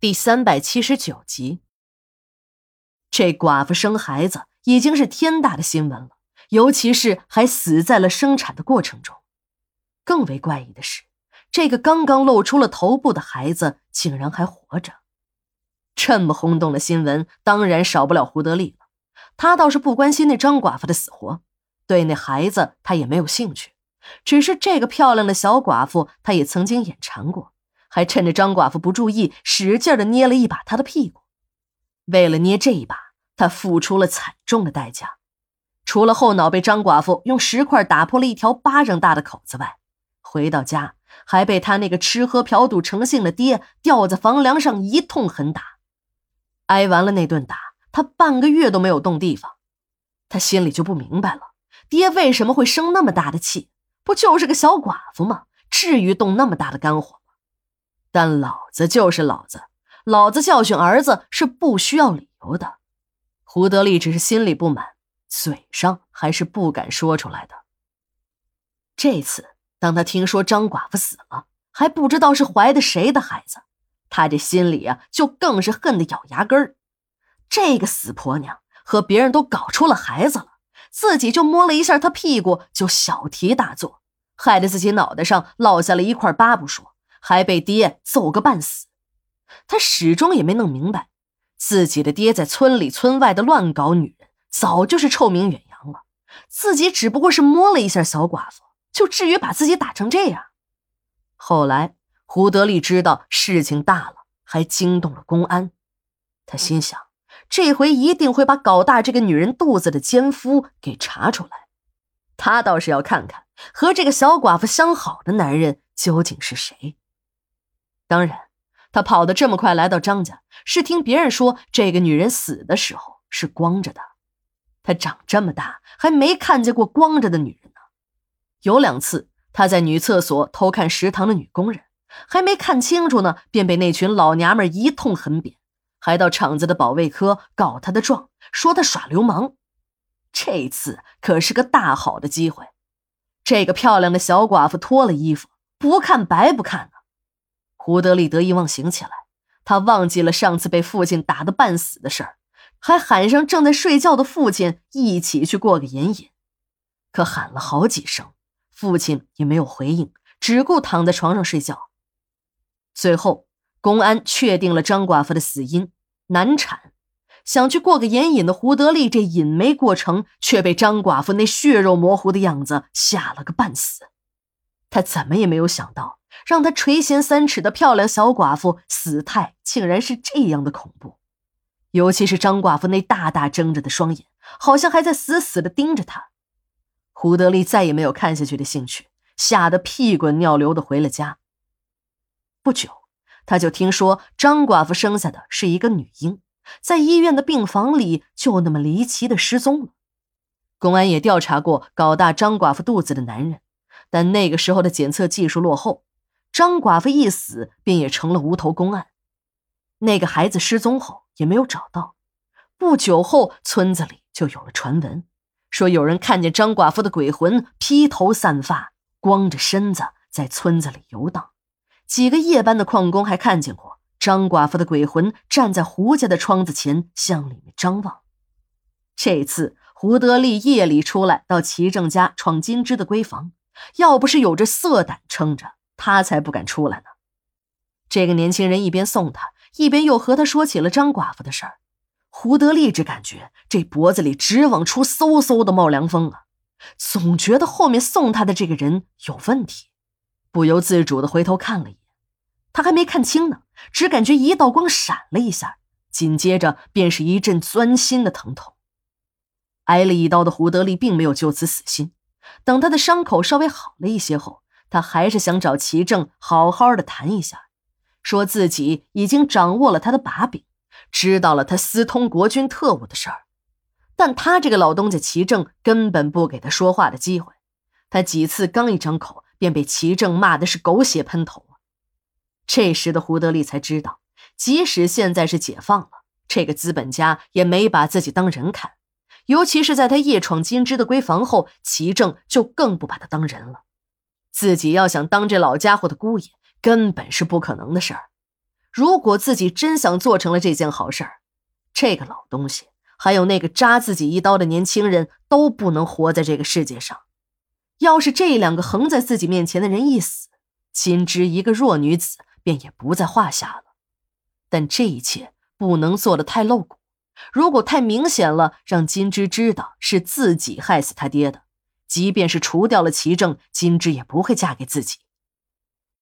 第三百七十九集，这寡妇生孩子已经是天大的新闻了，尤其是还死在了生产的过程中。更为怪异的是，这个刚刚露出了头部的孩子竟然还活着。这么轰动的新闻，当然少不了胡德利了。他倒是不关心那张寡妇的死活，对那孩子他也没有兴趣。只是这个漂亮的小寡妇，他也曾经眼馋过。还趁着张寡妇不注意，使劲的捏了一把她的屁股。为了捏这一把，他付出了惨重的代价。除了后脑被张寡妇用石块打破了一条巴掌大的口子外，回到家还被他那个吃喝嫖赌成性的爹吊在房梁上一通狠打。挨完了那顿打，他半个月都没有动地方。他心里就不明白了，爹为什么会生那么大的气？不就是个小寡妇吗？至于动那么大的肝火？但老子就是老子，老子教训儿子是不需要理由的。胡德利只是心里不满，嘴上还是不敢说出来的。这次，当他听说张寡妇死了，还不知道是怀的谁的孩子，他这心里啊，就更是恨得咬牙根儿。这个死婆娘和别人都搞出了孩子了，自己就摸了一下她屁股，就小题大做，害得自己脑袋上落下了一块疤不说。还被爹揍个半死，他始终也没弄明白，自己的爹在村里村外的乱搞女人，早就是臭名远扬了。自己只不过是摸了一下小寡妇，就至于把自己打成这样？后来胡德利知道事情大了，还惊动了公安。他心想，这回一定会把搞大这个女人肚子的奸夫给查出来。他倒是要看看和这个小寡妇相好的男人究竟是谁。当然，他跑得这么快来到张家，是听别人说这个女人死的时候是光着的。他长这么大还没看见过光着的女人呢。有两次他在女厕所偷看食堂的女工人，还没看清楚呢，便被那群老娘们一通狠扁，还到厂子的保卫科告他的状，说他耍流氓。这次可是个大好的机会，这个漂亮的小寡妇脱了衣服，不看白不看。胡德利得意忘形起来，他忘记了上次被父亲打得半死的事儿，还喊上正在睡觉的父亲一起去过个眼瘾。可喊了好几声，父亲也没有回应，只顾躺在床上睡觉。最后，公安确定了张寡妇的死因难产。想去过个眼瘾的胡德利，这瘾没过成，却被张寡妇那血肉模糊的样子吓了个半死。他怎么也没有想到。让他垂涎三尺的漂亮小寡妇死态竟然是这样的恐怖，尤其是张寡妇那大大睁着的双眼，好像还在死死的盯着他。胡德利再也没有看下去的兴趣，吓得屁滚尿流的回了家。不久，他就听说张寡妇生下的是一个女婴，在医院的病房里就那么离奇的失踪了。公安也调查过搞大张寡妇肚子的男人，但那个时候的检测技术落后。张寡妇一死，便也成了无头公案。那个孩子失踪后也没有找到。不久后，村子里就有了传闻，说有人看见张寡妇的鬼魂披头散发、光着身子在村子里游荡。几个夜班的矿工还看见过张寡妇的鬼魂站在胡家的窗子前向里面张望。这次胡德利夜里出来到齐正家闯金枝的闺房，要不是有着色胆撑着。他才不敢出来呢。这个年轻人一边送他，一边又和他说起了张寡妇的事儿。胡德利只感觉这脖子里直往出嗖嗖的冒凉风啊，总觉得后面送他的这个人有问题，不由自主的回头看了一眼。他还没看清呢，只感觉一道光闪了一下，紧接着便是一阵钻心的疼痛。挨了一刀的胡德利并没有就此死心，等他的伤口稍微好了一些后。他还是想找齐正好好的谈一下，说自己已经掌握了他的把柄，知道了他私通国军特务的事儿，但他这个老东家齐正根本不给他说话的机会，他几次刚一张口便被齐正骂的是狗血喷头啊！这时的胡德利才知道，即使现在是解放了，这个资本家也没把自己当人看，尤其是在他夜闯金枝的闺房后，齐正就更不把他当人了。自己要想当这老家伙的姑爷，根本是不可能的事儿。如果自己真想做成了这件好事儿，这个老东西还有那个扎自己一刀的年轻人都不能活在这个世界上。要是这两个横在自己面前的人一死，金枝一个弱女子便也不在话下了。但这一切不能做的太露骨，如果太明显了，让金枝知道是自己害死他爹的，即便是除掉了齐正，金枝也不会嫁给自己。